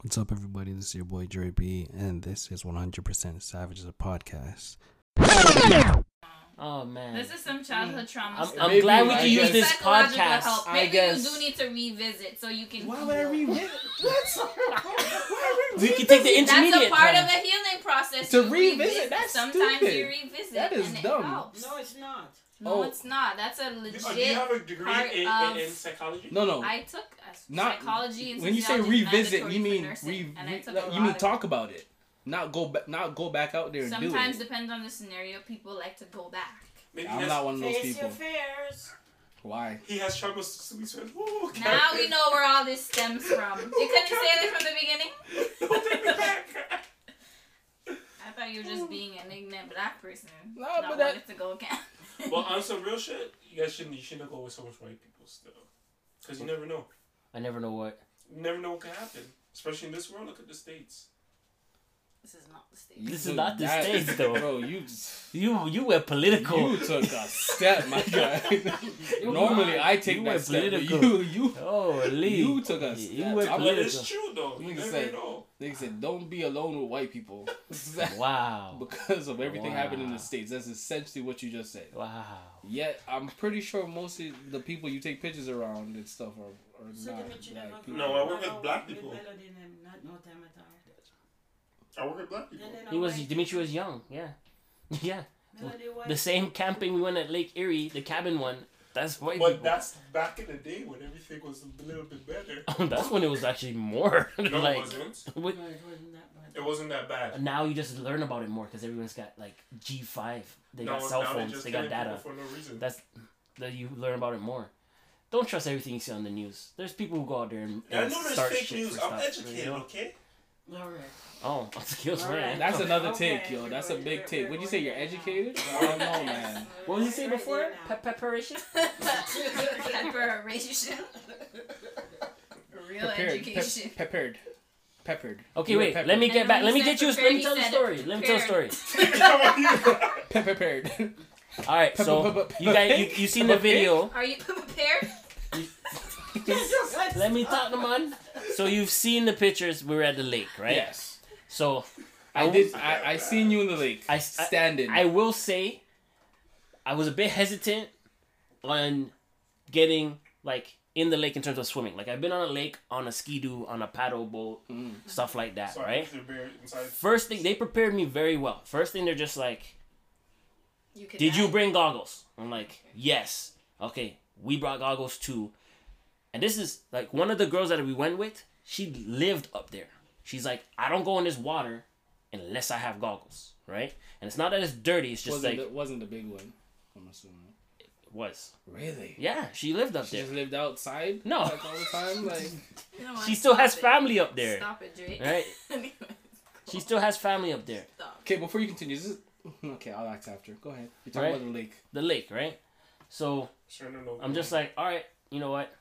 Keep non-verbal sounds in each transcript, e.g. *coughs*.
What's up, everybody? This is your boy Dre B, and this is 100% Savage, the podcast. Oh man. This is some childhood trauma. I'm, stuff. I'm glad we can use this podcast. help. I Maybe guess- you do need to revisit so you can. Why would I revisit? *laughs* Let's. We can take the intermediate. That's a part time. of the healing process. To You revisit? That's Sometimes stupid. you revisit. That is and it dumb. helps. No, it's not. No, Oh. it's not. That's a Do, legit. uh, do you have a degree part in, of- in, in psychology? No, no. I took a Not- psychology and when you say revisit, mandatory you mean re, re- like, you mean of talk about it, not go back, not go back out there and Sometimes do it. depends on the scenario. People like to go back. Maybe I'm has, not one of those people. fears. Why? He has trauma, so he says, "Ooh, okay." Now we know where all this stems from. You couldn't say that from the beginning. *laughs* Don't take me back. I thought you were just being an ignorant black person. No, not but that- wanted to go again. *laughs* *laughs* well, on some real shit, you guys shouldn't. You shouldn't go with so much white people still, because you never know. I never know what. You never know what can happen, especially in this world. Look at the states. this is not the states. This is not the that- States, though. *laughs* bro. You You you went political. you took a step, my *laughs* guy. Normally I take You that went step, but political. you you Lee. You took a You step. went I But would've- it's true though. You Nigga never said- know. They said don't be alone with white people *laughs* Wow. because of everything happening in the states. That's essentially what you just said. Wow. Yet I'm pretty sure most of the people you take pictures around and stuff are, are So not black people. No, I work with black people. Melody, them, not no time at all. I work with black people. He was white Dimitri was young. Yeah. *laughs* Yeah. The same camping we went at Lake Erie, the cabin one. That's white But people. that's back in the day when everything was a little bit better. *laughs* that's when it was actually more *laughs* No, like. it wasn't. *laughs* with- No, it wasn't that bad. It wasn't that bad. now you just learn about it more because everyone's got like G five. They no, got cell phones. just They got data. for no reason. That's that you learn about it more. Don't trust everything you see on the news. There's people who go out there and, I know there's start fake shit news. I'm stuff. educated, you know? okay? All right. Oh, skills Alright. man. That's another Okay, take, yo. That's a big we're- take. we're Would you say you're educated? *laughs* I don't know, man. What did you say before? Pe- preparation. *laughs* Preparation. Real Prepared. education. Pe- peppered. Peppered. Okay, You wait. peppered. Let me get back. Let me get you. prepared, Let me tell the said story. Let me tell the story. *laughs* prepared. Pe- Prepared. All right. So pe- pe- you guys, you you seen the video? Are you prepared? Let me talk to man. So you've seen the pictures. We were at the lake, right? Yes. So I did. I, I seen you in the lake. I- I- standing. I will say, I was a bit hesitant on getting like in the lake in terms of swimming. Like I've been on a lake on a ski doo, on a paddle boat, Mm. stuff like that, So right? have to bear inside. First thing they prepared me very well. First thing they're just like, You could "Did you bring goggles?" I'm like, "Yes." Okay, we brought goggles too. And this is like one of the girls that we went with. She lived up there. She's like, "I don't go in this water unless I have goggles." Right? And it's not that it's dirty. It's just wasn't like it wasn't the big one. I'm assuming. it was. Really? Yeah, she lived up there. She there. just lived outside. No. Like all the time. *laughs* Like You know? She still has it. family up there, Stop it, Drake. right? *laughs* Anyways, She still has family up there. stop. okay. Before you continue, this is okay. I'll act after. Go ahead. You're talking Right. about the lake. The lake, right? So Sure, no, no. I'm just like, all right, you know what?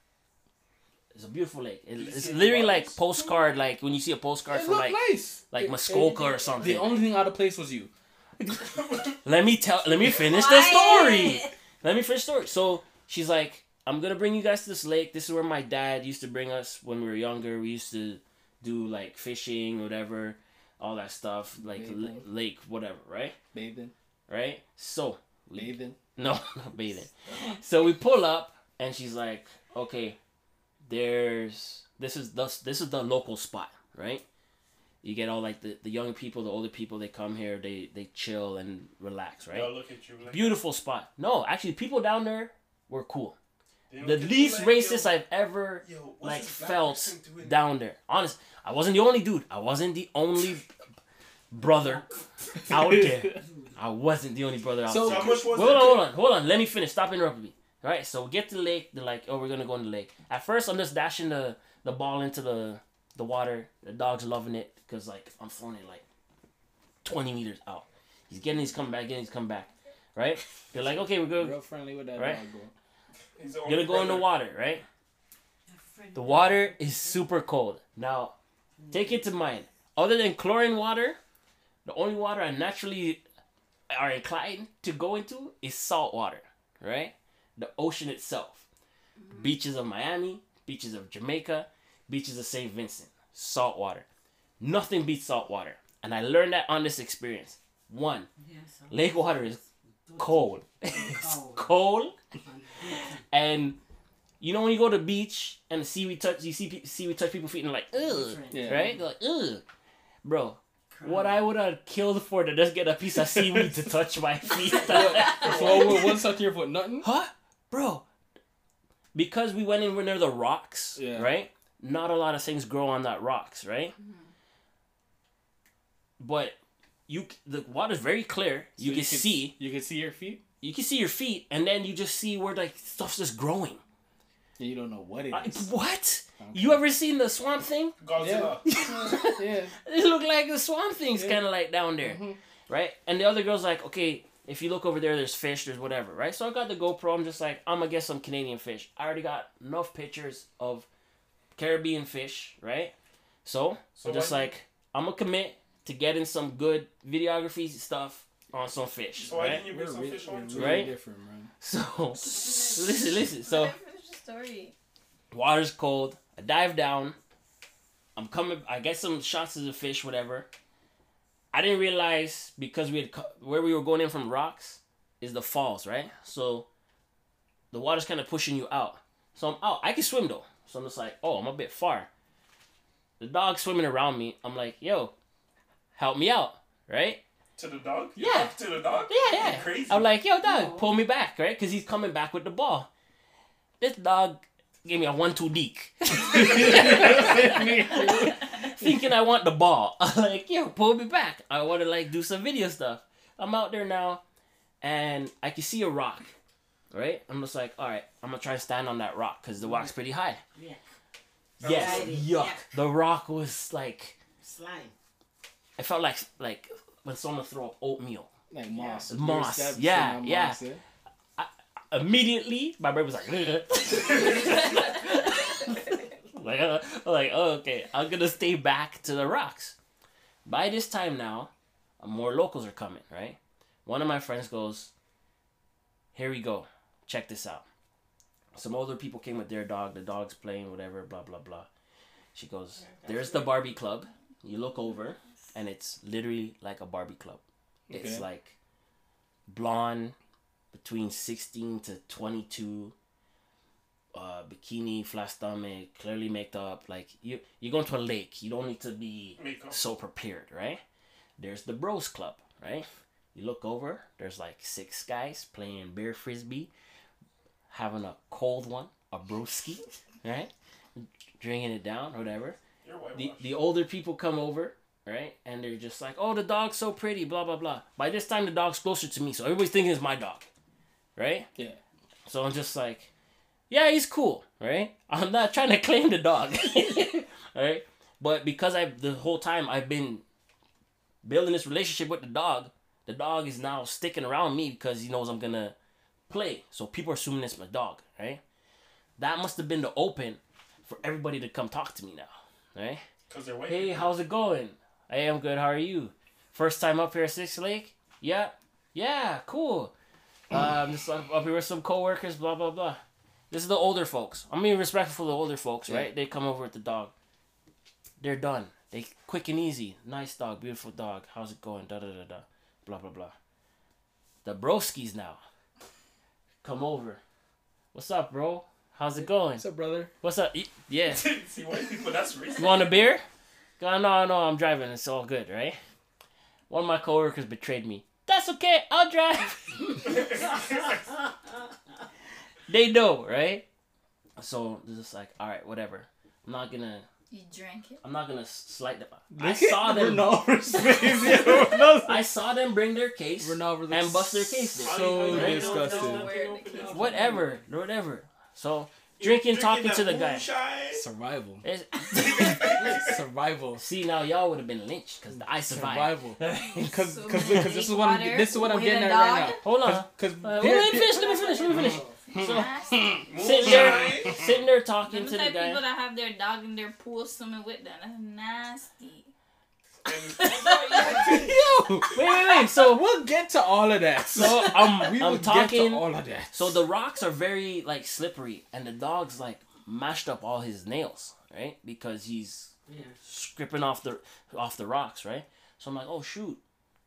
It's a beautiful lake. It- it's literally like postcard, like when you see a postcard It from looked like nice. like It- Muskoka or something. The only thing out of place was you. *laughs* Let me tell. Let me finish the story. Let me finish the story. So she's like, I'm gonna bring you guys to this lake. This is where my dad used to bring us when we were younger. We used to do like fishing, whatever, all that stuff, like l- lake, whatever, right? Bathing. Right. So we Bathing. *laughs* No, *laughs* not bathing. So we pull up, and she's like, "Okay, there's this is the this is the local spot, right? You get all like the, the young people, the older people. They come here, they they chill and relax, right? They'll look at you like. Beautiful spot. No, actually, people down there were cool. The least like, racist yo, I've ever yo, like felt down there. Honest, I wasn't the only dude. I wasn't the only brother out there. *laughs* I wasn't the only brother out So- So there. how much was Hold on, hold on, hold on. Let me finish. Stop interrupting me. All right, so we get to the lake. They're like, "Oh, we're gonna go in the lake." At first, I'm just dashing the the ball into the the water. The dog's loving it because like I'm throwing it like 20 meters out. He's getting, he's coming back, getting, he's coming back. Right? They're like, "Okay, we're good. Real friendly with that Right? dog, bro. He's We're gonna go in the water." Right? The water is super cold. Now, take it to mind. Other than chlorine water, the only water I naturally are inclined to go into is salt water, right? The ocean itself. Mm-hmm. Beaches of Miami, beaches of Jamaica, beaches of St. Vincent. salt water. Nothing beats salt water. And I learned that on this experience. One, Yes. lake water is cold. *laughs* it's Cold. cold. *laughs* And you know when you go to the beach and the seaweed touch, you see seaweed touch people's feet and like, ugh, Yeah. right? They're like, ugh, bro. What I would have killed for to just get a piece of *laughs* seaweed to touch my feet. So what, what's up to your foot? Nothing. huh, bro? Because we went in near the rocks, Yeah. right? Not a lot of things grow on that rocks, right? But you, the water's very clear. So you can could- see, You can see your feet. you can see your feet, and then you just see where like stuff's just growing. And you don't know what it is. I- is. what? You ever seen the swamp thing? Godzilla. yeah. *laughs* *laughs* It look like the swamp thing's Yeah. kind of like down there, Mhm. right? And the other girl's like, okay, if you look over there, there's fish, there's whatever, right? So I got the GoPro. I'm just like, I'm gonna get some Canadian fish. I already got enough pictures of Caribbean fish, right? So, So I'm just why- like, I'm gonna commit to getting some good videography stuff on some fish, So why right? didn't you bring We're some re- fish on really Right? different, man. So, *laughs* listen, listen. So. Let me finish the story. water's cold. I dive down. I'm coming. I get some shots of the fish, whatever. I didn't realize because we had where we were going in from rocks is the falls, right? So the water's kind of pushing you out. So I'm out. I can swim though. So I'm just like, oh, I'm a bit far. The dog swimming around me. I'm like, yo, help me out, right? To the dog? You Yeah. To the dog? Yeah, You yeah. Crazy. I'm like, yo, dog, No. pull me back, right? Because he's coming back with the ball. This dog gave me a one-two deke. *laughs* *laughs* Thinking I want the ball. *laughs* I'm like, yo, pull me back. I want to like do some video stuff. I'm out there now, and I can see a rock, right? I'm just like, all right, I'm gonna try and stand on that rock because the rock's pretty high. Yeah. Yes, Sliding, yuck. yeah. The rock was like, Slime. I felt like like when someone throw oatmeal. Like moss. Moss, You're yeah, stepping yeah. moss, immediately my brain was like *laughs* *laughs* like, uh, like oh, okay i'm gonna stay back to the rocks. By this time now more locals are coming right? One of my friends goes here we go. Check this out. Some older people came with their dog. The dog's playing whatever blah blah blah. She goes there's the barbie club. You look over and it's literally like a barbie club. It's Okay. like blonde between 16 to 22 uh bikini flat stomach clearly made up like you you're going to a lake you don't need to be Makeup. so prepared right there's the bros club right you look over there's like six guys playing beer frisbee having a cold one a broski *laughs* right drinking it down whatever You're the, the older people come over, right? And they're just like, oh, the dog's so pretty, blah, blah, blah. By this time, the dog's closer to me. So everybody's thinking it's my dog, right? Yeah. So I'm just like, yeah, he's cool, right? *laughs* I'm not trying to claim the dog, *laughs* right? But because I've the whole time I've been building this relationship with the dog, the dog is now sticking around me because he knows I'm gonna play. So people are assuming it's my dog, right? That must have been the open for everybody to come talk to me now, right? Because they're white. Hey, how's it going? I'm good. How are you? First time up here at Six Lake? Yeah. Yeah, cool. Um, just up, up here with some coworkers, blah blah blah. This is the older folks. I'm being respectful of the older folks, right? They come over with the dog. They're done. They quick and easy. Nice dog, beautiful dog. How's it going? Da da da da. Blah blah blah. The broskies now. Come over. What's up, bro? How's it going? What's up, brother? What's up? Yeah. *laughs* See, white people, that's racist. You want a beer? Go, no, no, I'm driving. It's all good, right? One of my coworkers betrayed me. That's okay. I'll drive. *laughs* *laughs* they know, right? So it's just like, all right, whatever. I'm not gonna. You drank it. I'm not gonna slight them. I Look at saw them. Ronaldo's face. Ronaldo's- I saw them bring their case. Ronaldo And bust their case then. So Right? disgusted. Where the case- Whatever, whatever. So drinking, talking to the guy. Survival. *laughs* Survival. See now, y'all would have been lynched because I survived. Survival. *laughs* Because So because this is what I'm this is what I'm getting at right now. Hold on. Because Uh, let me finish. Let me finish. Let me finish. So, *laughs* *laughs* sitting there, sitting there talking Them to the type people that have their dog in their pool swimming with them. That's nasty. *laughs* Yo, Wait, wait, wait. So, we'll get to all of that. so I'm, um, we um, will I'm get talking. to all of that. So the rocks are very like slippery, and the dog's like mashed up all his nails, right? Because he's Yeah. stripping off the off the rocks, right? So I'm like, oh shoot,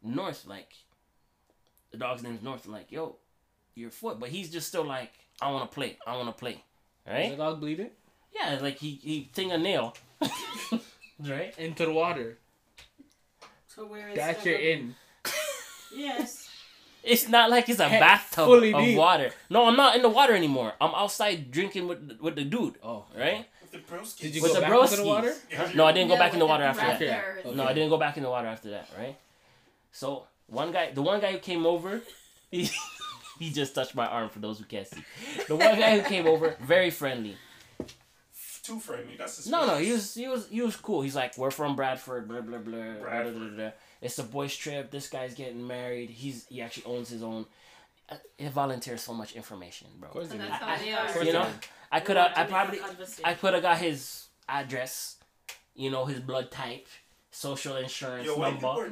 North, like the dog's name's North. I'm like, yo, your foot, but he's just still like, I want to play, I want to play, Is right? the dog bleeding? Yeah, like he he ting a nail, *laughs* right? Into the water. So where is That that you're in. Yes. It's not like it's a Head bathtub of deep. water. No, I'm not in the water anymore. I'm outside drinking with with the dude, Oh. right? With the broskies. Did you With go the back into the water? Huh? No, I didn't go No, back in the water after that. raptor. Okay. No, I didn't go back in the water after that, right? So one guy, the one guy who came over, he, *laughs* he just touched my arm. For those who can't see, the one guy who came over, very friendly. Too friendly. That's suspicious. No, no, he was he was he was cool. He's like, we're from Bradford, blah blah blah. blah, blah, Bradford. blah, blah. It's a boys' trip. This guy's getting married. He's he actually owns his own. Uh, It volunteers so much information, bro. Of course So it that's how they are. course You know. I could have, I to make a probably. I could have got his address, you know, his blood type, social insurance Yo, number.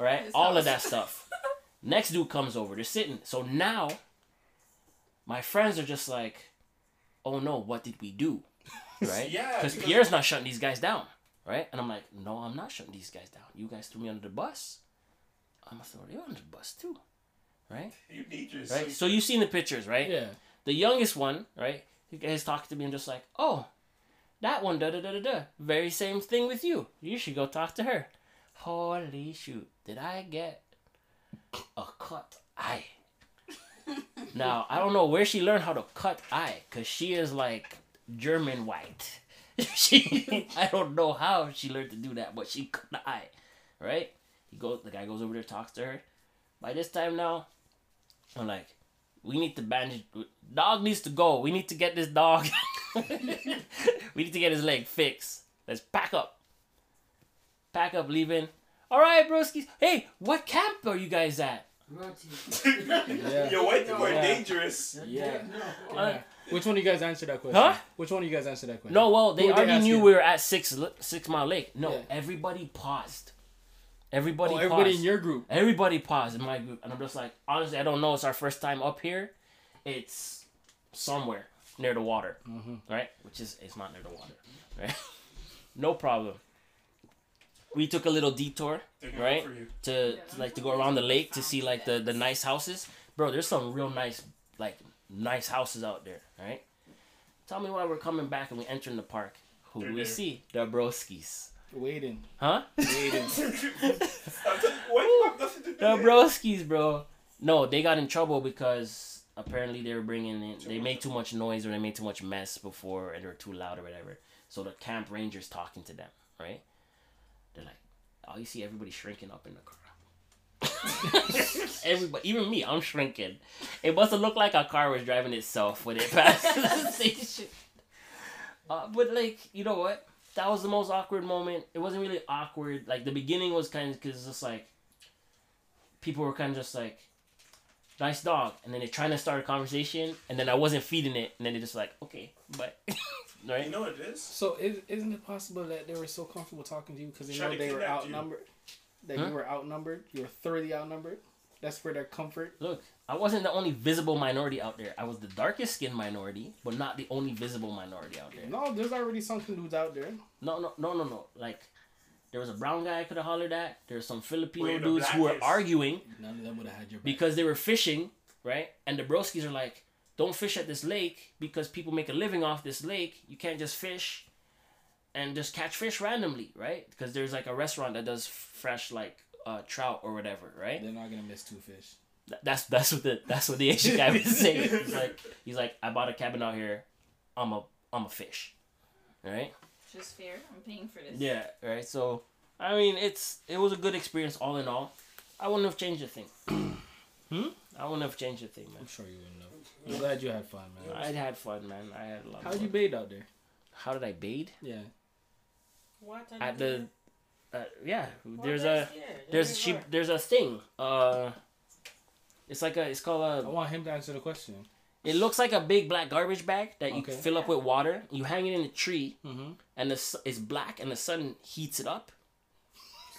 right? All of that stuff. *laughs* Next dude comes over. They're sitting. So now, my friends are just like, "Oh no, what did we do?" *laughs* Right? Yeah, Because because- Pierre's not shutting these guys down, right? And I'm like, "No, I'm not shutting these guys down. You guys threw me under the bus. I'm gonna throw you under the bus too, right? You need your Right? So you've seen the pictures, right? Yeah. The youngest one, right? He guys talking to me and just like, oh, that one, da da da da da. Very same thing with you. You should go talk to her. Holy shoot! Did I get a cut eye? *laughs* now I don't know where she learned how to cut eye, cause she is like German white. *laughs* she, I don't know how she learned to do that, but she cut the eye, right? He goes, the guy goes over there, talks to her. By this time now, I'm like, we need to bandage. Dog needs to go. We need to get this dog. *laughs* we need to get his leg fixed. Let's pack up. Pack up, leaving. All right, broskies. Hey, what camp are you guys at? Roti. Yeah. Yo, white people are Yeah. dangerous. Yeah. No. Uh, Which one of you guys answered that question? Huh? Which one of you guys answered that question? No, well, they Who would they already knew you? we were at Six Six Mile Lake. No, Yeah. everybody paused. Everybody Oh, paused. everybody in your group. Everybody paused in my group, and I'm just like, honestly, I don't know. It's our first time up here. It's somewhere near the water, Mhm. right? Which is it's not near the water, right? *laughs* no problem. We took a little detour They're Right? For you. to, to like to go around the lake to see like the the nice houses, bro. There's some real nice like nice houses out there, right? Tell me why we're coming back and we enter in the park. Who do we there. see? The broskies, Waiting. huh? *laughs* Waiting. I'm telling you, white people have nothing to do The with it. broskies, bro. No, they got in trouble because apparently they were bringing in. They made too much noise or they made too much mess before, and they were too loud or whatever. So the camp rangers talking to them, right? They're like, "Oh, you see everybody shrinking up in the car." *laughs* everybody, even me, I'm shrinking. It must have looked like a car was driving itself when it passed the *laughs* station. Uh, but like, you know what? That was the most awkward moment. It wasn't really awkward. Like the beginning was kind of because it's just like people were kind of just like, nice dog. And then they're trying to start a conversation. And then I wasn't feeding it. And then they're just like, okay, but, *laughs* right? You know what it is? So is, isn't it possible that they were so comfortable talking to you because they Trying know they were kidnap you. outnumbered? That Huh? you were outnumbered. You were thoroughly outnumbered. That's for their comfort. Look, I wasn't the only visible minority out there. I was the darkest skinned minority, but not the only visible minority out there. No, there's already something dudes out there. No, no, no, no, no. Like, there was a brown guy I could have hollered at. There's some Filipino Wait, dudes who were arguing None of them would have had your back. because they were fishing, right? And the broskies are like, don't fish at this lake because people make a living off this lake. You can't just fish and just catch fish randomly, right? Because there's like a restaurant that does fresh like uh, trout or whatever, right? They're not gonna miss two fish. Th- That's that's what the that's what the Asian guy was saying. He's like he's like I bought a cabin out here. I'm a I'm a fish, right? Just fair. I'm paying for this. Yeah, right. So I mean, it's it was a good experience all in all. I wouldn't have changed a thing. *clears throat* hmm? I wouldn't have changed a thing, man. I'm sure you wouldn't know. I'm glad you had fun, man. I had fun, man. I had a lot. How'd of you fun. bathe out there? How did I bathe? Yeah. What At the, uh, yeah. What There's a there's There she there's a thing. Uh, it's like a it's called a. I want him to answer the question. It looks like a big black garbage bag that you Okay. fill up with water. You hang it in a tree, Mm-hmm. and the su- it's black, and the sun heats it up.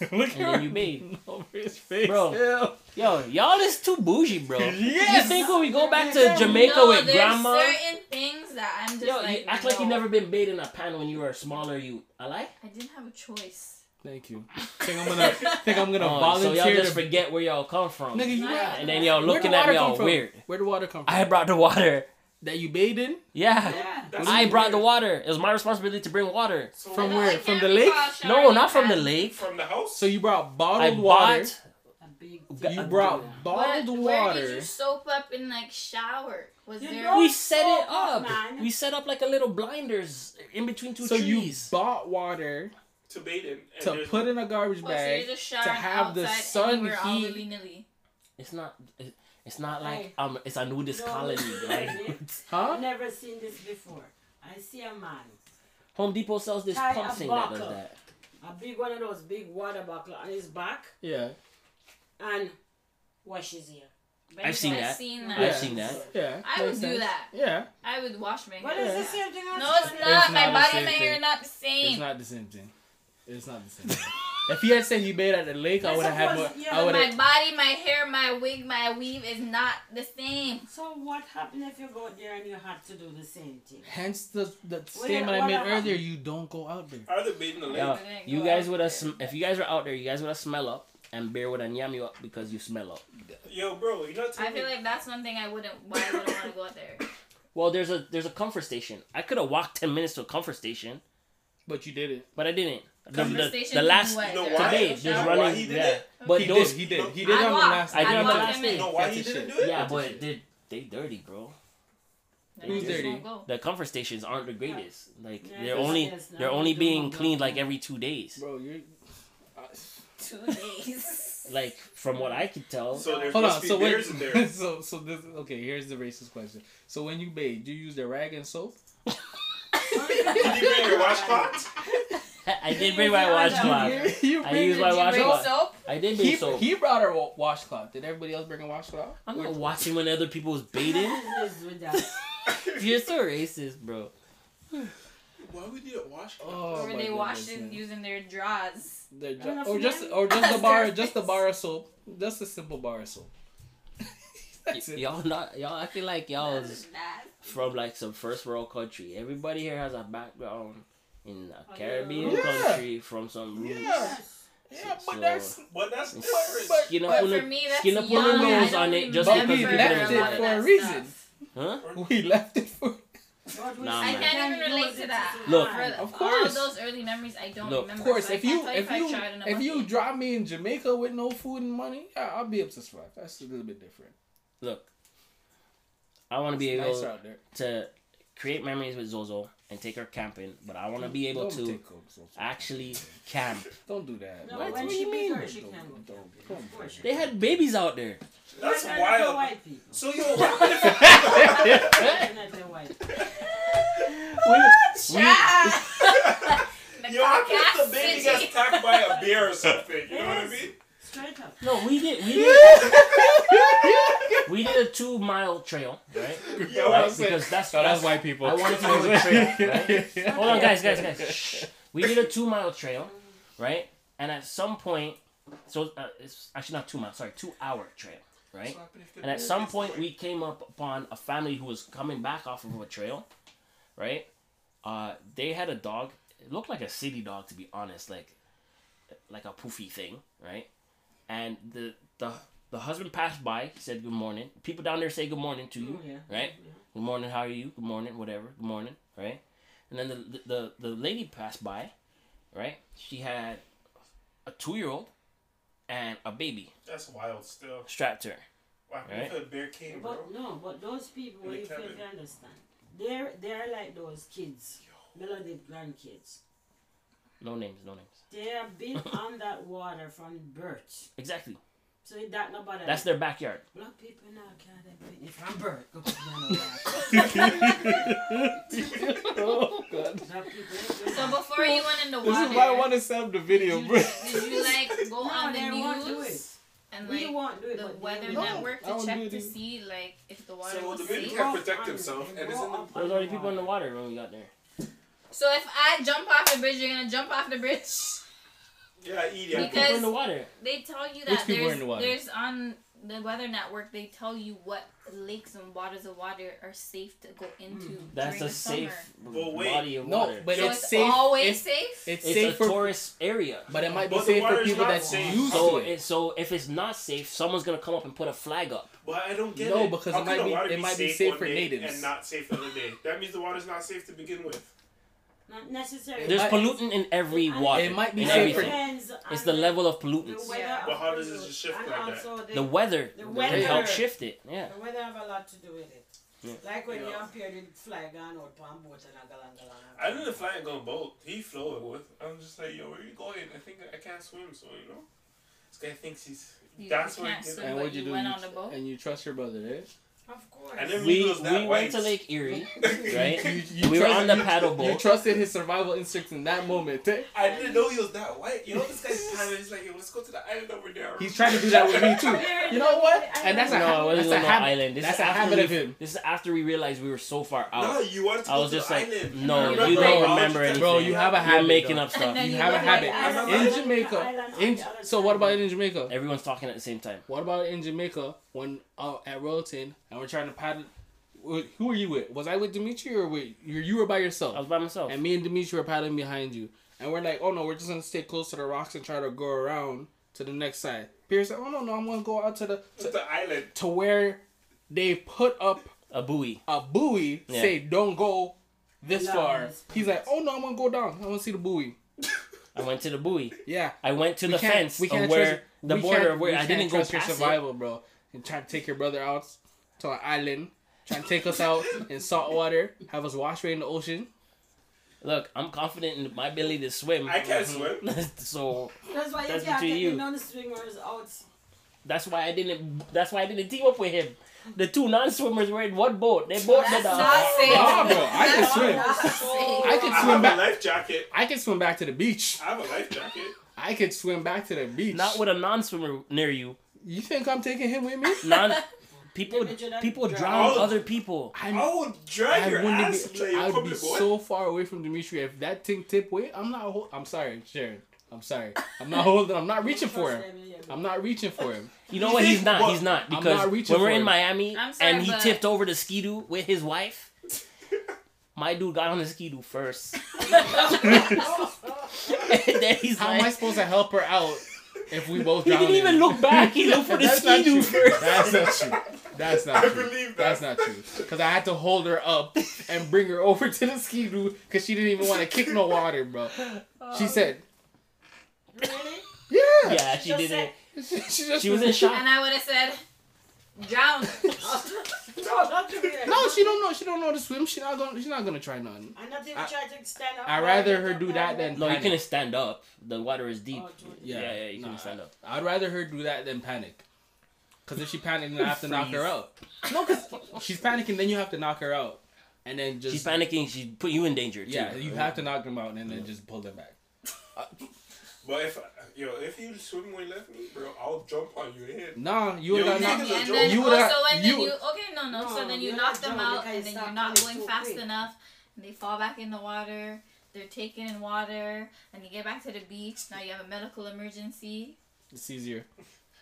*laughs* Look And then you bathe. *laughs* over his face. Bro. Ew. Yo, y'all is too bougie, bro. Yes. You think when we go back to Jamaica no, with there's grandma? certain things that I'm just Yo, like. you act like you never been bathed in a pan when you were a smaller you. I like. I didn't have a choice. Thank you. Think I'm gonna think I'm gonna Oh, so y'all just to. forget where y'all come from. Nigga, you Yeah. and then y'all looking the at me all from? weird. Where the water come from? I brought the water. that you bathed in? Yeah. Yeah. I so brought the water. It was my responsibility to bring water. So From where? I From the lake? No, not from the lake. From the house. So you brought I bottled water. bought. You You brought What, bottled where water. did you soap up in like shower? Was You there? We set it up, up. man. We set up like a little blinders in between two so you trees. bought water to bathe in. To put in a garbage so you're bag. just to have the sun anywhere all heat- It's not. it- It's not like um. It's a nudist No, colony. *laughs* Like Huh? I've never seen this before. I see a man, Home Depot sells this Tie pump a thing that does that. a big one of those big water buckle on his back, Yeah. and washes here. I've seen I've that. seen that. I've seen that. Yeah. I would makes do that. Yeah. I would wash my But hair. it's the same thing. No, it's not. It's my not the body and my hair are not the same. It's not the same thing. It's not the same if he had said he bathed at the lake, I I would have had more. yeah, I would my body, my hair, my wig, my weave is not the same. So what happened if you go there and you had to do the same thing? Hence the the What statement what I made happened? earlier. You don't go out there. I'd rather in the lake. Yeah, you guys would have. there. Sm- if you guys were out there, you guys would have smell up, and Bear would have yam you up because you smell up. Yo, bro, you're not I feel like that's one thing I wouldn't. Why I wouldn't want to go out there. *coughs* Well, there's a there's a comfort station. I could have walked ten minutes to a comfort station, But you didn't. but I didn't. The, Comfort the, the to last do what? You know There why? are today no there's You know showers? why running. he did yeah, it? but he those did. He did. He did I'd on the last. I I'd did on the last day. No, why he didn't shit. do it? yeah, but shit. they they dirty, bro. Then Who's dirty? The comfort stations aren't the greatest. Like Yeah, they're only they're only being cleaned like every two days. Bro, you're. Uh, Two *laughs* days. Like from what I could tell. So there hold on. So when, there. *laughs* so so this okay. Here's the racist question. So when you bathe, do you use the rag and soap? *laughs* Did you bring your washcloth? I did *laughs* bring my washcloth. you I bring use it- my Did you bring washcloth. soap? I did He, bring soap. he brought a wa- washcloth. Did everybody else bring a washcloth? I'm not watching when other people was bathing. *laughs* What is with *laughs* that? You're so racist, bro. Why would you wash? Oh, or my they wash goodness, it man. using their drawers. Their I ju- don't know or just you- or just the bar, just the bar of soap, just a simple bar of soap. That's Y- y'all not y'all acting like y'all is from like some first world country. Everybody here has a background in a Oh, Caribbean yeah. country from some roots. Yeah. Yeah, but So- that's But that's But- different. but- Skin up But on for the me, that's skin up on young. the nose don't on it just because *laughs* we we left it for a reason. Huh? we left it for. What Nah, say, man. I can't even relate to that. Look. For Of all course. those early memories, I don't Look, remember. Of course, so if can't you if you tried in a if you drop me in Jamaica with no food and money, yeah, I'll be up to survive. That's a little bit different. Look, I want to be It's able nicer out there. to create memories with Zozo and take her camping, but I want to be able to take Coke, so- so- actually camp. Don't do that. No, What? when What she do you mean? her, she Don't- don't- don't- Of course she They had babies out there. That's Definitely wild. white people. So yo, *laughs* what happened if Definitely white people. The yo, what happened if the baby city. gets attacked by a bear or something? You know what I mean? Straight up. No, we did. We did. *laughs* we did a two mile trail, right? Yo, Right? I said- Because that's No, that's that's white people. I wanted to do a *laughs* trail, right? Hold on, guys, guys, guys. Shh. We did a two mile trail, right? And at some point, so uh, it's actually not two miles. Sorry, two hour trail, right? And at some point, we came up upon a family who was coming back off of a trail, right? Uh, they had a dog. It looked like a city dog, to be honest, like like a poofy thing, right? And the the the husband passed by, said good morning. People down there say good morning to you, Oh, yeah. right? Good morning, how are you? Good morning, whatever. Good morning, right? And then the the the lady passed by, right? She had a two year old and a baby That's wild still. strapped to her. What happened if a bear came, bro? But no, but those people, In the you fail cabin. understand. They're they're like those kids, melody grandkids. No names, no names. They have been *laughs* on that water from birth. Exactly. So it that nobody. That's their backyard. Black people now can't have been from birth. Go put me on oh god. Black people. So before you went in the water, This is why I want to set up the video, bro. did you like *laughs* go No, on the they won't do news and We like won't do it. the weather No, network to check to see like if the water So was the baby safe? can't protect himself, and Go isn't up There was on already people in the water. water when we got there. So if I jump off the bridge, you're gonna jump off the bridge. *laughs* Yeah, eat yeah. Because- People in the water. They tell you that people are there's in the water? there's on the Weather Network. They tell you what lakes and waters of water are safe to go hmm. into That's a the safe. Well, wait. body of water. No, but so it's it's, safe- always it's- safe. It's, it's safe a for, tourist area. but it might be But the safe for water's people not that's safe. used So to it. it, so if it's not safe, someone's gonna come up and put a flag up. But I don't get No, it. No, because How it might the be- it might be safe safe for natives. and not safe the other day. That means the water's not safe to begin with. Not necessarily. There's pollutant in every water. It might be in safer. everything. Depends It's the level of pollutants. The weather Yeah. But how does the it just shift and like that? also The weather The can weather. help shift it. Yeah. The weather have a lot to do with it. Yeah. Like when Yeah. you appeared with fly gun out on boat and a galang galang. I didn't fly and go boat. He flew it with. I'm just like, yo, where you going? I think I can't swim, so you know. This guy thinks he's. You, that's you what can't he swim, And what'd you you do? went You on the boat. and you trust your brother, eh? Of course. We knew it was that we went to. Lake Erie, *laughs* right? You- you we were trust- on the you- paddle You trusted his survival instincts in that moment. eh? I didn't know he was that white. You know, this guy's kind He's like, yo, let's go to the island over there. He's trying to do that with me too. *laughs* You know what? And that's a, No, it wasn't that's a no habit. island. This that's is a after habit we, of him. This is after we realized we were so far out. No, you wanted to I go was to just the like, island. no, Remember you don't Bro, remember anything. Bro, you have a You're habit. making up stuff. You you have a habit. In Jamaica, the island on in, so what side. about in Jamaica? Everyone's talking at the same time. What about in Jamaica when uh, at Royalton and we're trying to paddle? Who were you with? Was I with Dimitri or wait? You you were by yourself? I was by myself. And me and Dimitri were paddling behind you. And we're like, oh no, we're just gonna stay close to the rocks and try to go around to the next side. Pierce said, oh no, no, I'm gonna go out to the To the island. to where they put up A buoy. a buoy, Yeah. say don't go this No, far. He's like, oh no, I'm gonna go down. I wanna see the buoy. I went to the buoy. Yeah. I went to We the fence we can't of where trust- the border of where I didn't go trust past your it. survival, bro. And trying to take your brother out to an island, trying to take us out in salt water, have us wash away in the ocean. Look, I'm confident in my ability to swim. I can't mm-hmm. swim. *laughs* so That's why you That's can't between take you. the non-swimmers out. that's why I didn't. That's why I didn't team up with him. The two non-swimmers were in one boat. They both That's did a- not safe. Nah, bro, I can swim. not safe. I can I swim have a back. life jacket. I can swim back to the beach. I have a life jacket. I could swim back to the beach. Not with a non-swimmer near you. You think I'm taking him with me? *laughs* Non. *laughs* People. People drown. drown Oh. other people. I'm, I would drag I your ass. be. like, I would be boy. so far away from Dimitri if that thing tip weight. I'm not. Hol- I'm sorry, Sharon. I'm sorry. I'm not holding. I'm not *laughs* reaching for him. I'm not reaching for him. You know what? He's not. He's not I'm because not reaching when we're for in him. Miami sorry, and he but- tipped over the skidoo with his wife. My dude got on the skidoo first. and then he's How am I supposed to help her out *laughs* if we both he didn't even in- look back. He *laughs* looked for the That's not skidoo first. That's not true. That's not I true. believe that. That's not true. Because I had to hold her up and bring her *laughs* over to the ski because she didn't even want to kick no water, bro. She um, said, Really? "Yeah." Yeah, she Just did said- it. She, she just She was in shock. And I would have said, drown. no, not to me. No, she don't know. She don't know to swim. She not gonna. She's not gonna try nothing. I not even I- try to stand up. I'd rather her do that than No, you panic. couldn't stand up. The water is deep. Oh, true. yeah, yeah, you nah. couldn't stand up. I'd rather her do that than panic. Because if she panicked, then I have to knock her out. No, because she's panicking, then you have to knock her out, and then just She's panicking. She put you in danger. Too. Yeah, you have to knock them out and then just pull them back. But if yo, if you swim when left me, bro, I'll jump on your head. Nah, you would Yo, have you knocked. think it's and joke. then You would've- also and you- you okay no no, No, so then you you're knock them out and then you you're not going too fast quick. enough and they fall back in the water they're taken in water and you get back to the beach now you have a medical emergency It's easier.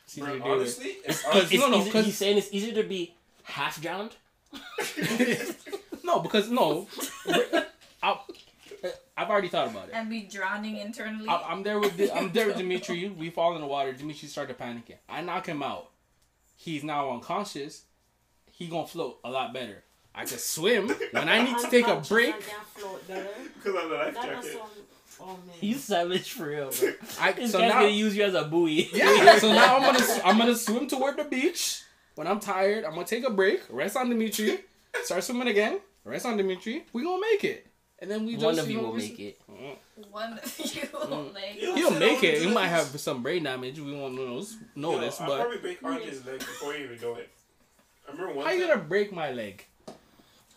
It's Bro, easier to deal with. honestly, it's Cause- It's No, no, 'cause- he's saying it's easier to be half drowned. *laughs* no, because no, *laughs* I, I've already thought about it. and be drowning internally I, I'm there with Di- I'm there with *laughs* Dimitri. We fall in the water. Dimitri started to panicking. I knock him out. He's now unconscious. He gonna float a lot better. I can swim when I need to take a break. because of the life jacket. Oh man. He's savage for real, bro. I This so guy's now gonna use you as a buoy. yeah. *laughs* So now I'm gonna I'm gonna swim toward the beach. When I'm tired, I'm gonna take a break, rest on Dimitri, start swimming again, rest on Dimitri. We gonna make it, and then we just One of you you know, will we- make it. one of *laughs* you Mm. make Yo, He'll sit make it. to He *laughs* might have some brain damage. We won't know, know Yo, this, I'll but probably break Andre's leg before you even know it. I remember one how you gonna break my leg?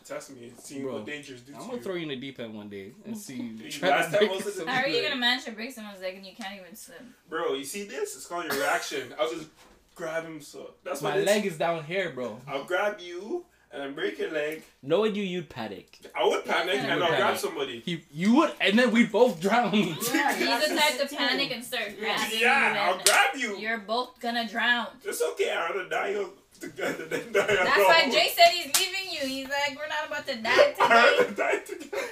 Test me and see Bro, what dangers do I'm to gonna you. throw you in the deep end one day and see. *laughs* You last time I was in the some- how are you Like- gonna manage to break someone's leg and you can't even swim Bro, you see this? It's called your reaction. I'll just grab him so. That's what My leg is down here, bro. I'll grab you and then break your leg, Knowing you, you'd panic. I would panic and would I'll grab somebody. He, you would, and then we both drown. Yeah, *laughs* He's that's the type to panic and start Yeah. grabbing Yeah, you, I'll and grab you. you're both gonna drown. It's okay. I'd rather die on together than die alone. That's why Jay said he's leaving you. He's like, we're not about to die *laughs* I'd today. rather die together.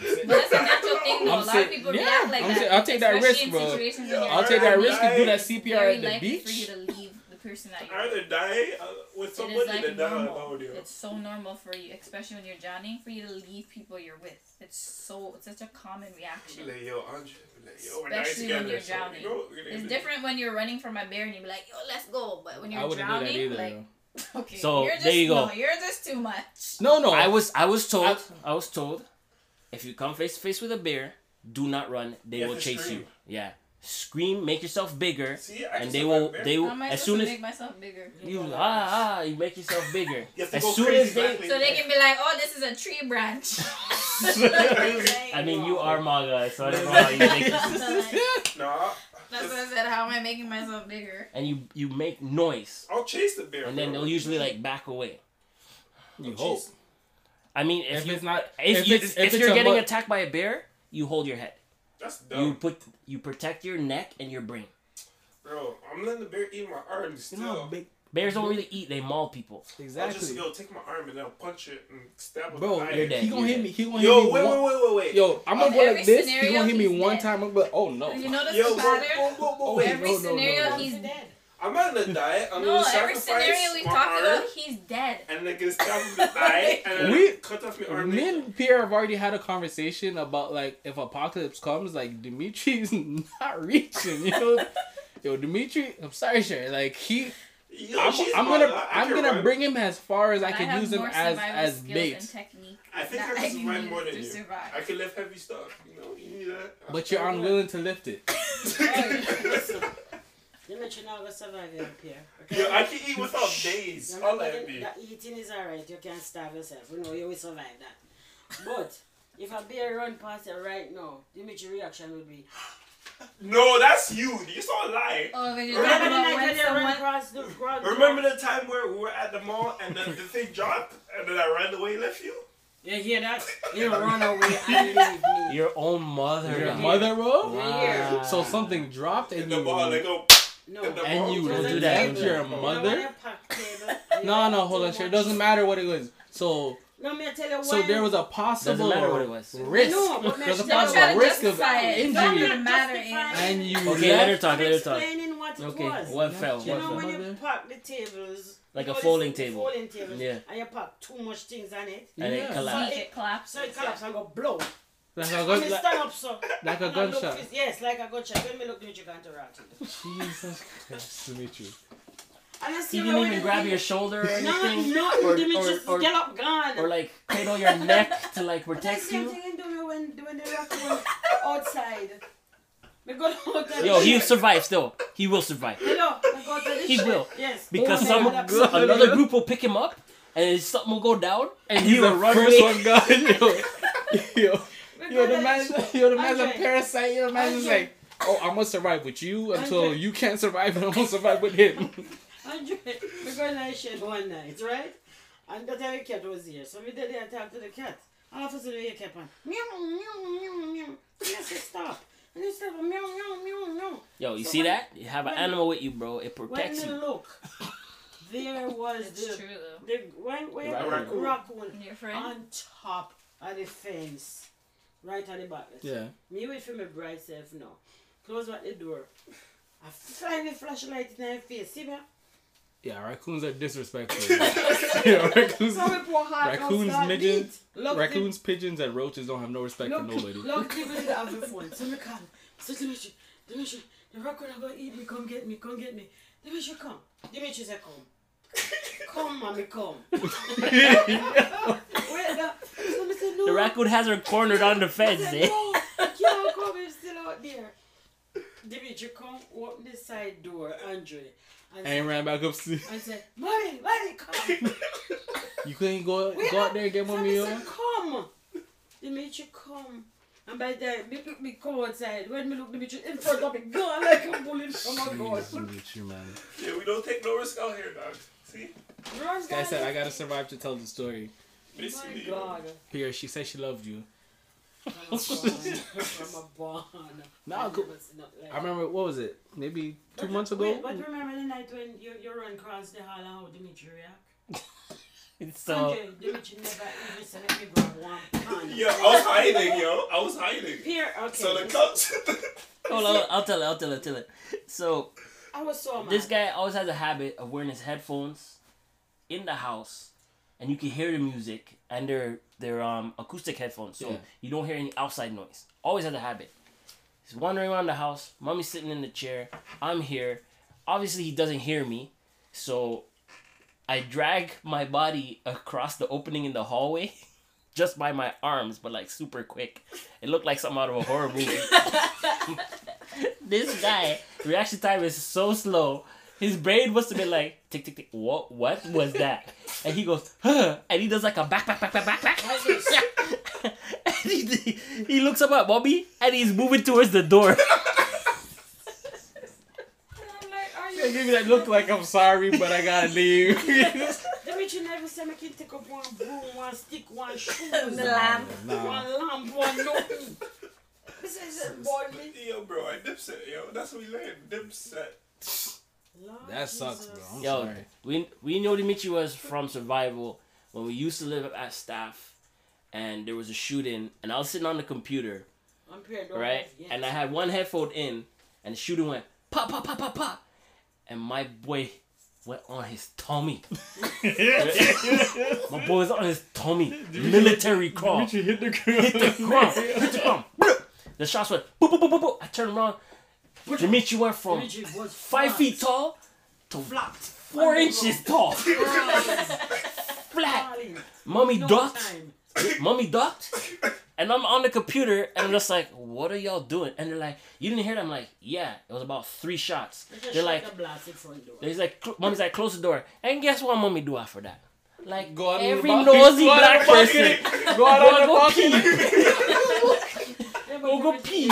But that's a natural thing, though. I'm a lot saying- of people yeah, react like I'm that. saying- I'll take that risk, bro. Yeah, I'll take that risk and do that CPR very at the likely for you beach. To leave the person that I'd you're rather die uh, with It somebody is than like die normal. alone. It's so normal for you, especially when you're drowning, for you to leave people you're with. It's so it's such a common reaction. Like, yo, Andre, like, yo, we're Especially when you're so, drowning. you know, It's different when you're running from a bear and you be like, yo, let's go. But when you're wouldn't do that drowning, either. like, yo. *laughs* okay, So, you're just, there you go. No, you're just too much. No, no. I was I was told I- I, was told if you come face to face with a bear, do not run. They will chase scream. you. Yeah, scream, make yourself bigger, See, I and can they will bear. they will as soon as make myself bigger? you ah ah you make yourself bigger. *laughs* You have to as go soon crazy as they So they can be like, oh, this is a tree branch. *laughs* *laughs* I mean you are manga, so I don't know how you make it. That's what I said. How am I making myself bigger? and you you make noise, I'll chase the bear. and then bro. they'll usually like back away. You I'll hope. chase- I mean if, If you it's not, if, if you it's- if, if it's you're getting bu- attacked by a bear, you hold your head. That's dumb. You put you protect your neck and your brain. bro. I'm letting the bear eat my arm still. big. Bears don't really eat; they maul people. Exactly. I'll just Exactly. yo take my arm and then I'll punch it and stab it. Bro, with you're dead. he gonna you're hit dead. me. He gonna Yo, hit me. Yo, wait, one- wait, wait, wait, wait. Yo, I'm gonna go like this. He gonna hit me one dead. time. I'm like, oh no. You notice Yo, the whoa, pattern? whoa, whoa, whoa, Oh, wait. every no, no, scenario, no. he's I'm not gonna die. I'm no. gonna Every sacrifice scenario we my talked arm about, he's dead. and then get stabbed in the *laughs* and We- cut off my arm. Me and Pierre have already had a conversation about like if apocalypse comes, like Dimitri's *laughs* not reaching. You know, *laughs* yo, Dimitri. I'm sorry, sure. Like he, Yo, I'm, I'm gonna. I I'm gonna run. bring him as far as I But can have use him as as skills bait. and I think I can survive more than you. survive. I can lift heavy stuff. You know, you need that. But you're unwilling to lift it. Oh, You mentioned now go survive here, Pierre. Yo, I can eat without days. You *laughs* All remember that the- that eating is alright, you can't starve yourself. We know you will survive that. But if a bear run past you right now, Dimitri reaction would be No, that's you. You saw a lie. Oh, because you're Remember the when when someone. across the *laughs* ground? Remember the time where we were at the mall and then the thing dropped and then I ran away and left you? You hear that? *laughs* You run away and leave me. Your own mother. Your mother, bro. Wow. So something dropped In and the you, mall, they oh. go. No. and you It was a do that. table. your mother? when you pack table, you No, no, hold on, sure. It doesn't matter what it was. So, No, me tell you so there was a possible matter what it was. risk. No, but There's a possible risk of justify it. It don't injury, matter. And you Okay, let her talk. Let her talk. explaining what it Okay, was. what fell? You What know fell? when you Mother. pack the tables, Like a know, folding the table. Folding tables, Yeah. and you pack too much things on it. And Yeah. it collapsed. See, it collapsed. So it collapse and go blow. Like a And gun, like, stand up so. like a And look gunshot. this- Yes, like a gunshot. When me look, *laughs* you can't interact with. Jesus Christ, Dimitri. And I see He didn't even grab your shoulder or anything, no, or, Dimitri or, just or, get up, gone. or like cradle your *laughs* neck to like But protect that's the same you. thing in doing when when the raccoon outside. We go out to the Yo, he'll survive still. He will survive Hello, we go to the He will. Yes. because Go some ahead, another group will pick him up and something will go down And and he will run first away. one gone. Yo, *laughs* yo, we yo, go the man, shed. yo, the man's a Andre. parasite. Yo, the man's just like, oh, I'm gonna survive with you until Andre. you can't survive, and I'm gonna survive with him. *laughs* Andre, we go in the shed one night, right? And that time the cat was here. So we did there and talk to the cat. All of a sudden we hear cat on. Meow, meow, meow, meow. And I said, stop. And he said, meow, meow, meow, meow. Yo, you So see when- that? You have an animal with you, bro. It protects we you. look, there *laughs* was It's the, true though. the when, when Raccoon. raccoon. raccoon on top of the fence, right on the back. Yeah. Me wait for my bright self now. Close back the door. I find the flashlight in her face. See me? Yeah, raccoons are disrespectful. *laughs* yeah, raccoons, So we pour hot raccoons, midgets, raccoons, pigeons, and roaches don't have no respect for nobody. look, people didn't have the phone. So me call. So Dimitri, Dimitri, the raccoon are to eat me. Come get me. Come get me. Dimitri, come. Dimitri said, come. *laughs* Come, mommy, come. *laughs* Wait, no. So me said, no. The raccoon has her cornered on the *laughs* fence, said, eh? no, I can't come. He's still out there. Dimitri, come open the side door, Andre. And, And ran back upstairs. I said, mommy, mommy, come. You couldn't go Wait go out there and get So one me meal. said, come. Dimitri, come. And by the time, me, look- me come outside. When me look Dimitri in front of me, gone like a bullet from a gun. Jeez, Dimitri, man. Yeah, we don't take no risk out here, dog. See? Run, Guy said, I gotta survive to tell the story. My Basically, God. Here, she said she loved you. From a barn. *laughs* From a barn. Nah, I go- never seen nothing I remember, what was it? Maybe two But- months wait, ago? But remember the night when you, you run across the hall and how Dimitri react? *laughs* So uh, Andre, Dimitri never even said let me grab one pan. Yo, I was hiding, yo. I was hiding. Here, okay. So the coach. *laughs* hold on, I'll tell it. I'll tell it. Tell it. So I was so mad. this guy always has a habit of wearing his headphones in the house, and you can hear the music, and they're they're um acoustic headphones, so Yeah. you don't hear any outside noise. Always has a habit. He's wandering around the house. Mommy's sitting in the chair. I'm here. Obviously, he doesn't hear me, so I drag my body across the opening in the hallway. *laughs* Just by my arms, but like super quick. It looked like something out of a horror movie. *laughs* this guy *laughs* reaction time is so slow. His brain must have been like tick tick tick. What what was that? And he goes huh, and he does like a back back back back back back. *laughs* And he, he looks up at Bobby and he's moving towards the door. And I'm like, are you give me that look like I'm sorry, but I gotta leave. *laughs* Dimitri never said I can take up one broom, one stick, one shoe, The lamp. nah. one lamp, one nothing. *laughs* This is it, boy. yo, bro, I dipset, yo. That's what we learned. Dipset. Lord That sucks, Jesus. bro. I'm Yo, sorry. we we know Dimitri was from survival when we used to live at staff, and there was a shooting, and I was sitting on the computer, I'm pure right, yes. and I had one headphone in, and the shooting went pop pop pop pop pop, and my boy went on his tummy. *laughs* my boy was on his tummy, military crawl. Dimitri hit the hit the ground, hit the ground. The shots went boop boop boop boop. boop. I turned around. Dimitri went from Dimitri was five feet tall to flat. four inches tall, *laughs* flat. Mummy ducked. Mummy ducked. And I'm on the computer and I'm just like, what are y'all doing? And they're like, you didn't hear that? I'm like, yeah, it was about three shots. They just They're like, the blasted. He's like, cl- mommy's like, close the door. And guess what mommy do after that? Like Go out on the every balcony. nosy Go black the person. Go out on the Go pee. Yeah, *laughs* *laughs* Go go pee.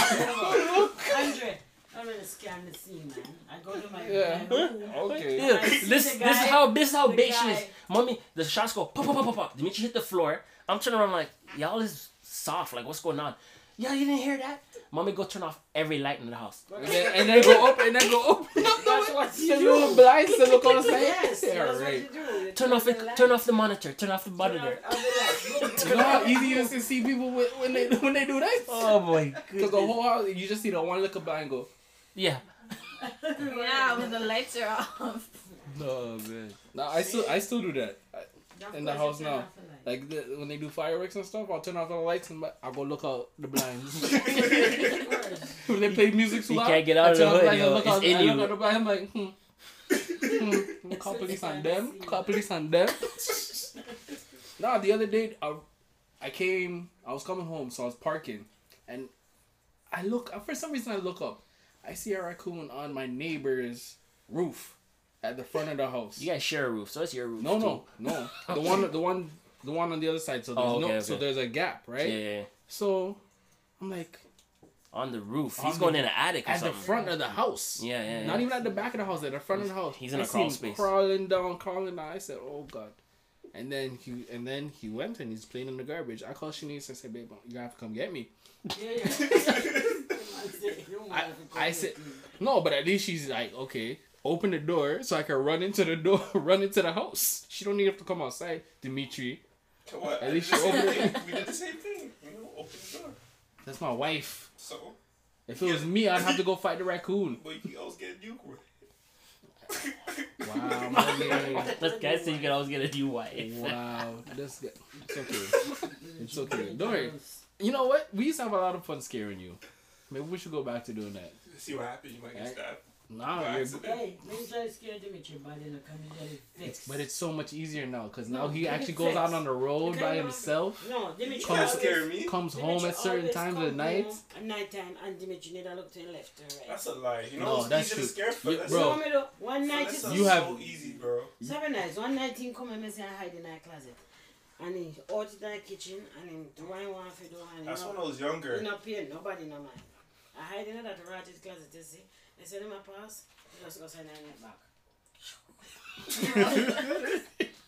Andre, scan the scene, man. I go to my Yeah. room. Okay. Yeah, this the this is how this is how the big she is. Mommy, the shots go pop pop pop pop pop. Dimitri hit the floor. I'm turning around like y'all is soft. Like what's going on? Yeah, you didn't hear that? Mommy, go turn off every light in the house. And then, and then go up and then go up. *laughs* That's what you do. blinds to look on the side. Yes, Yeah, that's right. what you do. You Turn off the it. Turn off the monitor. Turn off the monitor. off- off the light. *laughs* You know how easy it is to see people when, when they *laughs* when they do that? Oh my Cause the whole house, you just see the one look of blind go. Yeah. Yeah, when the lights are off. No man. No, I still I still do that. I, In the house now. the like the, when they do fireworks and stuff, I'll turn off all the lights and I'll go look out the blinds. *laughs* *laughs* When they play music too You loud, can't get out I of the hood, yo. look It's out- in I you. look out the blind, I'm like, hmm. hmm. Call police on them. Call police on them. *laughs* nah, the other day I, I came. I was coming home, so I was parking, and I look. For some reason, I look up. I see a raccoon on my neighbor's roof at the front of the house. You guys share a roof, so it's your roof. No, too. no, no. *laughs* The one, the one, the one on the other side. So there's Oh, okay, no, okay. so there's a gap, right? Yeah, yeah, yeah. So I'm like On the roof. On He's the- going in the attic or at the front of the house. Yeah, yeah, yeah. Not even at the back of the house, at the front of the house. He's in I a see crawl space. Crawling down, crawling down. I said, "Oh God!" And then he and then he went and he's playing in the garbage. I called Shanice. I said, "Babe, you gotta have to come get me." Yeah, yeah. *laughs* You I, I said, "No," but at least she's like, "Okay, open the door so I can run into the door, *laughs* run into the house. She don't need to come outside, Dimitri. What? At least *laughs* we, you did the same thing. we did the same thing. You know, open the door. That's my wife. So, If it was me, I'd have to go fight the raccoon." but you always get a you. Wow, *laughs* man. This guy said you can always get a new wife. Wow, that's good. It's okay. It's okay. Don't worry. You know what? We used to have a lot of fun scaring you. Maybe we should go back to doing that. See what happens. You might get stabbed. Nah, By you're, accident. Hey, let me try to scare Dimitri, but then I come and get it fixed. but it's so much easier now because now No, he actually it goes out on the road Okay, by no, himself, No, Dimitri You Come can't scare me. comes Dimitri home at certain times of the night. home At night time, and Dimitri need to look to the left or right. That's a lie. You know, No, that's easy true. to scare for. You- That's bro. So, me one night That's is You so easy, bro. seven nights. One night he come and me say I hide in our closet. And he out in the kitchen and him do what he want to do. And That's he when no, I was younger. he no pay nobody no mind. I hide in that ratchet closet, you see. They send him a pass, he just go send him it back.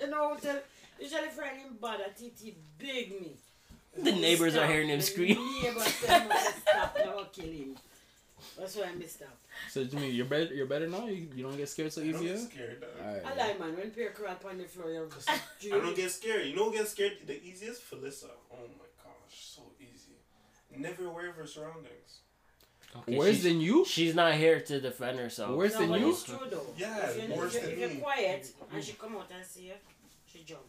you know, tell, usually friend him bad at TT big me. The neighbors are Stop. hearing him The scream. Neighbors tell me to stop, now kill him. That's why I missed up. So Jimmy, you're better. You're better now. You, you don't get scared so I don't easy. get Yeah? scared. dog. Alright. I lie, man. When people crap on the floor, you're *laughs* I don't get scared. You know who gets scared? The easiest? Felissa. Oh my gosh, so easy. Never aware of her surroundings. Okay, Worse she's, than you. she's not here to defend herself. Worse no, than you. it's true though. Yeah, if you're, worse if you're, than if you're me. quiet and she come out and see you, she jump.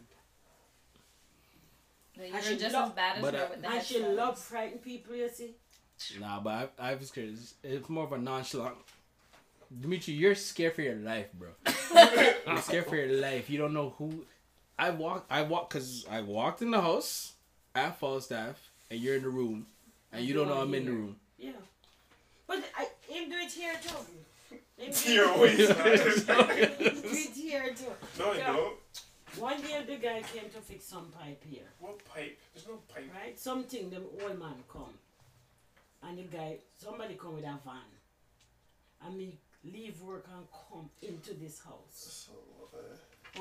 But And you're she just love- as bad as but, her with the And she love frighten people, you see. Nah, but I, I've scared. It's, it's more of a nonchalant. Dimitri, you're scared for your life, bro. *laughs* I'm scared for your life. You don't know who. I walk. I walk because I walked in the house at Falstaff, and you're in the room, and you don't know I'm in the room. Yeah. But I him do it here too. Him do You're it- always him do it here too. No, I Yeah. don't. One day the guy came to fix some pipe here. What pipe? There's no pipe. Right? Something the old man come. And the guy somebody come with a van. And me leave work and come into this house. So, uh,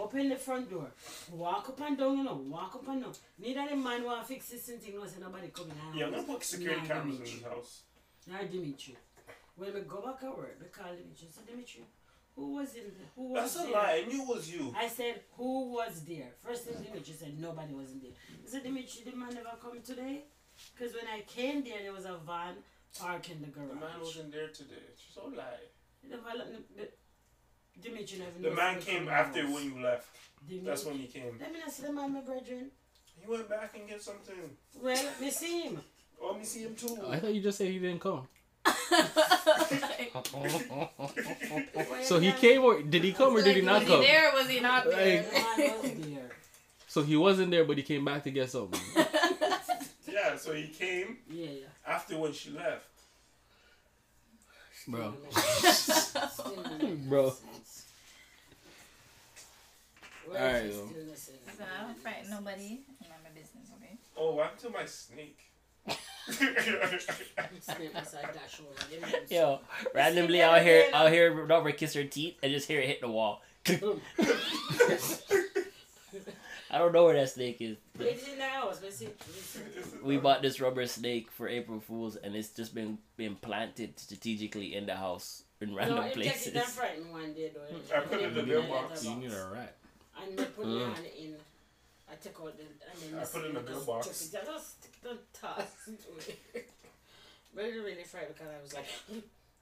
Open the front door. Walk up and down, you know, walk up and down. Neither the man want fix this thing, no say nobody coming in. yeah, I'm gonna put security cameras in this house. Now Dimitri. When we go back at work, we call Dimitri. I said, Dimitri, who was in there? Who was That's a there? lie. I knew it was you. I said, who was there? First thing Dimitri said, nobody was in there. I said, Dimitri, the man never come today? Because when I came there, there was a van parked in the The garage. man wasn't there today. She's so lie. The the- the- Dimitri never The man came after house. when you left. Dimitri- That's when he came. Let me not see the man, my brethren. He went back and get something. Well, let me see him. Oh, let me see him too. I thought you just said he didn't come. *laughs* So he came or did he come or did he Like, not was come? he there or was he not there? The man was there. *laughs* So he wasn't there, but he came back to get something. *laughs* Yeah, so he came Yeah, yeah. after when she left. Bro. Still no make Bro. Well, Alright, it's yo. still the same. Listen, I don't frighten nobody. Not my business, okay? Oh, what happened to my snake? Snake beside dash over him. Yo, randomly out here, out here, Robert kiss her teeth and just hear it hit the wall. I don't know where that snake is. It's in the house, but see, listen. We bought this rubber snake for April Fools, and it's just been been planted strategically in the house in random no, it it places. one day though. I put it in the mailbox. You need a rat. And they put Mm. hand in. I take out the and then I put it in the mailbox. chop. I just stick it and toss it away. But it really frightened because I was like,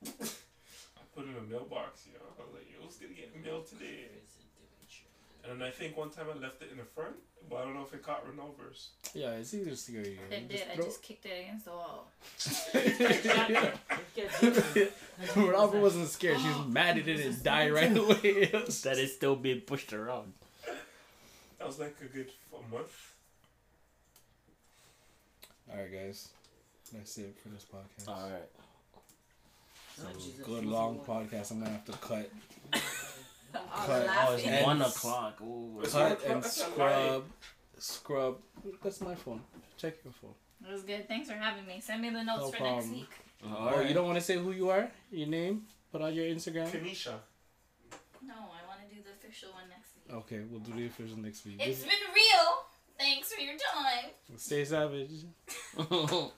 I put it in a mailbox, you know. I was like, yo, who's gonna get mail today? And then I think one time I left it in the front, but I don't know if it caught renovers. Yeah, it's easy to scare you. It did. I throw- just kicked it against the wall. *laughs* Robert wasn't scared. She was mad it didn't die right *laughs* away. that is *laughs* still being pushed around. That was like a good a month. Alright, guys. That's it for this podcast. All right. Oh, so, Oh, Jesus. good long podcast. I'm gonna have to cut, *laughs* Cut. Oh, it's. And- one o'clock. Ooh. Cut and o'clock, that's a scrub, scrub. That's my phone. Check your phone. It was good. Thanks for having me. Send me the notes No for next problem. week. Oh, you don't want to say who you are? Your name? Put on your Instagram. Kanisha. No, I want to do the official one next week. Okay, we'll do the official next week. It's been real. Thanks for your time. Stay savage. *laughs*